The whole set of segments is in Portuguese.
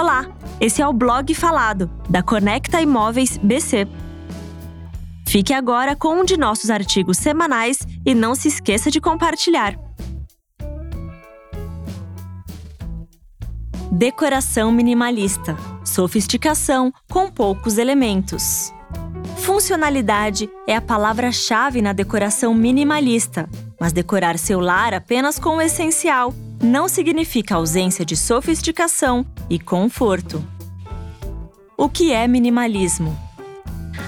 Olá, esse é o blog falado da Conecta Imóveis BC. Fique agora com um de nossos artigos semanais e não se esqueça de compartilhar. Decoração minimalista. Sofisticação com poucos elementos. Funcionalidade é a palavra-chave na decoração minimalista, mas decorar seu lar apenas com o essencial não significa ausência de sofisticação e conforto. O que é minimalismo?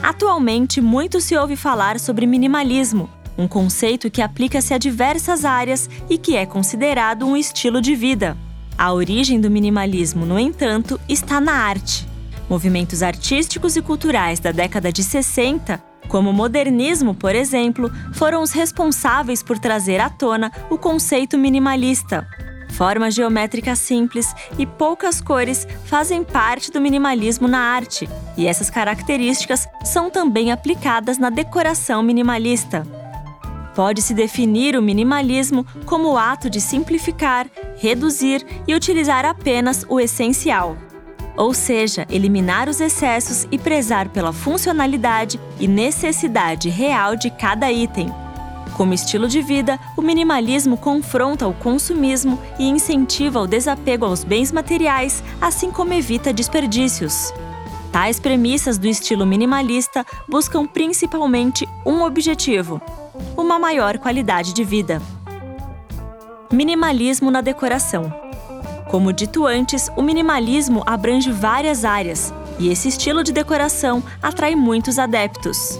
Atualmente, muito se ouve falar sobre minimalismo, um conceito que aplica-se a diversas áreas e que é considerado um estilo de vida. A origem do minimalismo, no entanto, está na arte. Movimentos artísticos e culturais da década de 60 como o modernismo, por exemplo, foram os responsáveis por trazer à tona o conceito minimalista, Forma geométrica simples e poucas cores fazem parte do minimalismo na arte, e essas características são também aplicadas na decoração minimalista. Pode-se definir o minimalismo como o ato de simplificar, reduzir e utilizar apenas o essencial. Ou seja, eliminar os excessos e prezar pela funcionalidade e necessidade real de cada item. Como estilo de vida, o minimalismo confronta o consumismo e incentiva o desapego aos bens materiais, assim como evita desperdícios. Tais premissas do estilo minimalista buscam principalmente um objetivo: uma maior qualidade de vida. Minimalismo na decoração. Como dito antes, o minimalismo abrange várias áreas e esse estilo de decoração atrai muitos adeptos.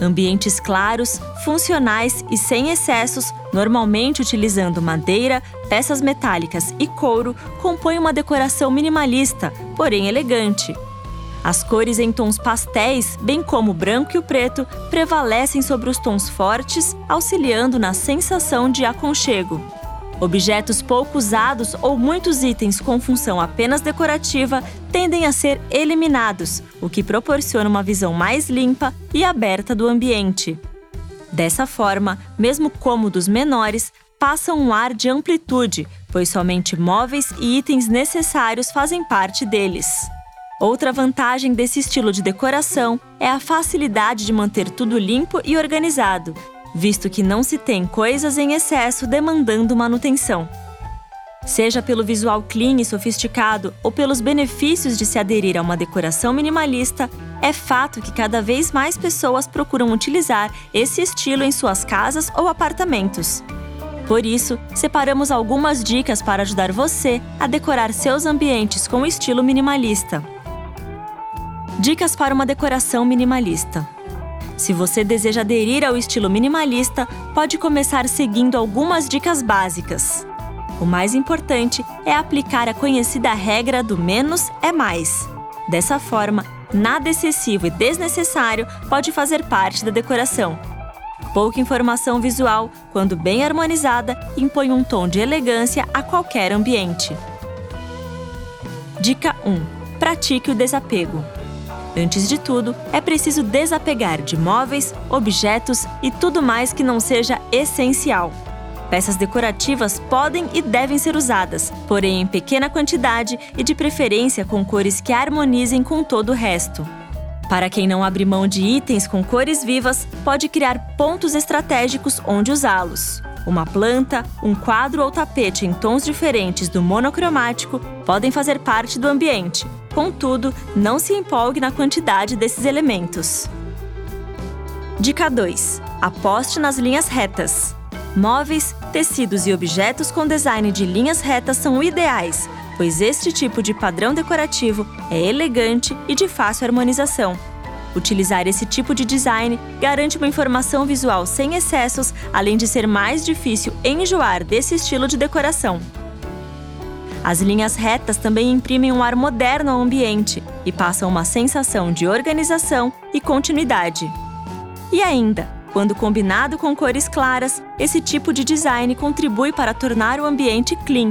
Ambientes claros, funcionais e sem excessos, normalmente utilizando madeira, peças metálicas e couro, compõem uma decoração minimalista, porém elegante. As cores em tons pastéis, bem como o branco e o preto, prevalecem sobre os tons fortes, auxiliando na sensação de aconchego. Objetos pouco usados ou muitos itens com função apenas decorativa tendem a ser eliminados, o que proporciona uma visão mais limpa e aberta do ambiente. Dessa forma, mesmo cômodos menores passam um ar de amplitude, pois somente móveis e itens necessários fazem parte deles. Outra vantagem desse estilo de decoração é a facilidade de manter tudo limpo e organizado, visto que não se tem coisas em excesso demandando manutenção. Seja pelo visual clean e sofisticado ou pelos benefícios de se aderir a uma decoração minimalista, é fato que cada vez mais pessoas procuram utilizar esse estilo em suas casas ou apartamentos. Por isso, separamos algumas dicas para ajudar você a decorar seus ambientes com estilo minimalista. Dicas para uma decoração minimalista. Se você deseja aderir ao estilo minimalista, pode começar seguindo algumas dicas básicas. O mais importante é aplicar a conhecida regra do menos é mais. Dessa forma, nada excessivo e desnecessário pode fazer parte da decoração. Pouca informação visual, quando bem harmonizada, impõe um tom de elegância a qualquer ambiente. Dica 1: Pratique o desapego. Antes de tudo, é preciso desapegar de móveis, objetos e tudo mais que não seja essencial. Peças decorativas podem e devem ser usadas, porém em pequena quantidade e de preferência com cores que harmonizem com todo o resto. Para quem não abre mão de itens com cores vivas, pode criar pontos estratégicos onde usá-los. Uma planta, um quadro ou tapete em tons diferentes do monocromático podem fazer parte do ambiente. Contudo, não se empolgue na quantidade desses elementos. Dica 2. Aposte nas linhas retas. Móveis, tecidos e objetos com design de linhas retas são ideais, pois este tipo de padrão decorativo é elegante e de fácil harmonização Utilizar esse tipo de design garante uma informação visual sem excessos, além de ser mais difícil enjoar desse estilo de decoração. As linhas retas também imprimem um ar moderno ao ambiente e passam uma sensação de organização e continuidade. E ainda, quando combinado com cores claras, esse tipo de design contribui para tornar o ambiente clean.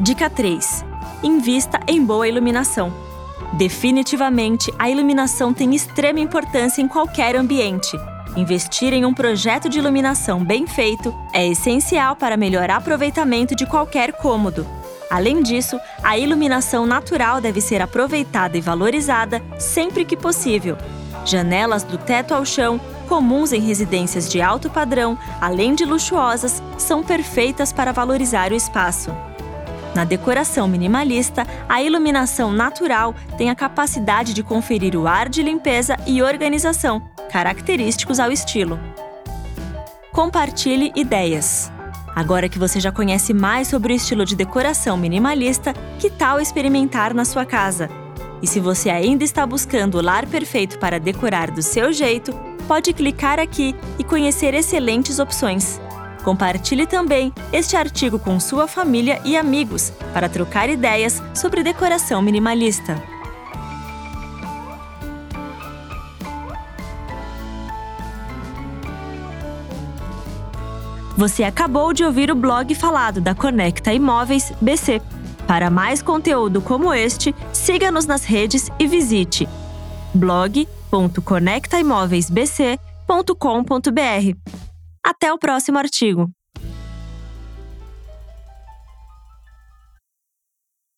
Dica 3: Invista em boa iluminação. Definitivamente, a iluminação tem extrema importância em qualquer ambiente. Investir em um projeto de iluminação bem feito é essencial para melhor aproveitamento de qualquer cômodo. Além disso, a iluminação natural deve ser aproveitada e valorizada sempre que possível. Janelas do teto ao chão, comuns em residências de alto padrão, além de luxuosas, são perfeitas para valorizar o espaço. Na decoração minimalista, a iluminação natural tem a capacidade de conferir o ar de limpeza e organização, característicos ao estilo. Compartilhe ideias. Agora que você já conhece mais sobre o estilo de decoração minimalista, que tal experimentar na sua casa? E se você ainda está buscando o lar perfeito para decorar do seu jeito, pode clicar aqui e conhecer excelentes opções. Compartilhe também este artigo com sua família e amigos para trocar ideias sobre decoração minimalista. Você acabou de ouvir o blog falado da Conecta Imóveis BC. Para mais conteúdo como este, siga-nos nas redes e visite blog.conectaimoveisbc.com.br. Até o próximo artigo!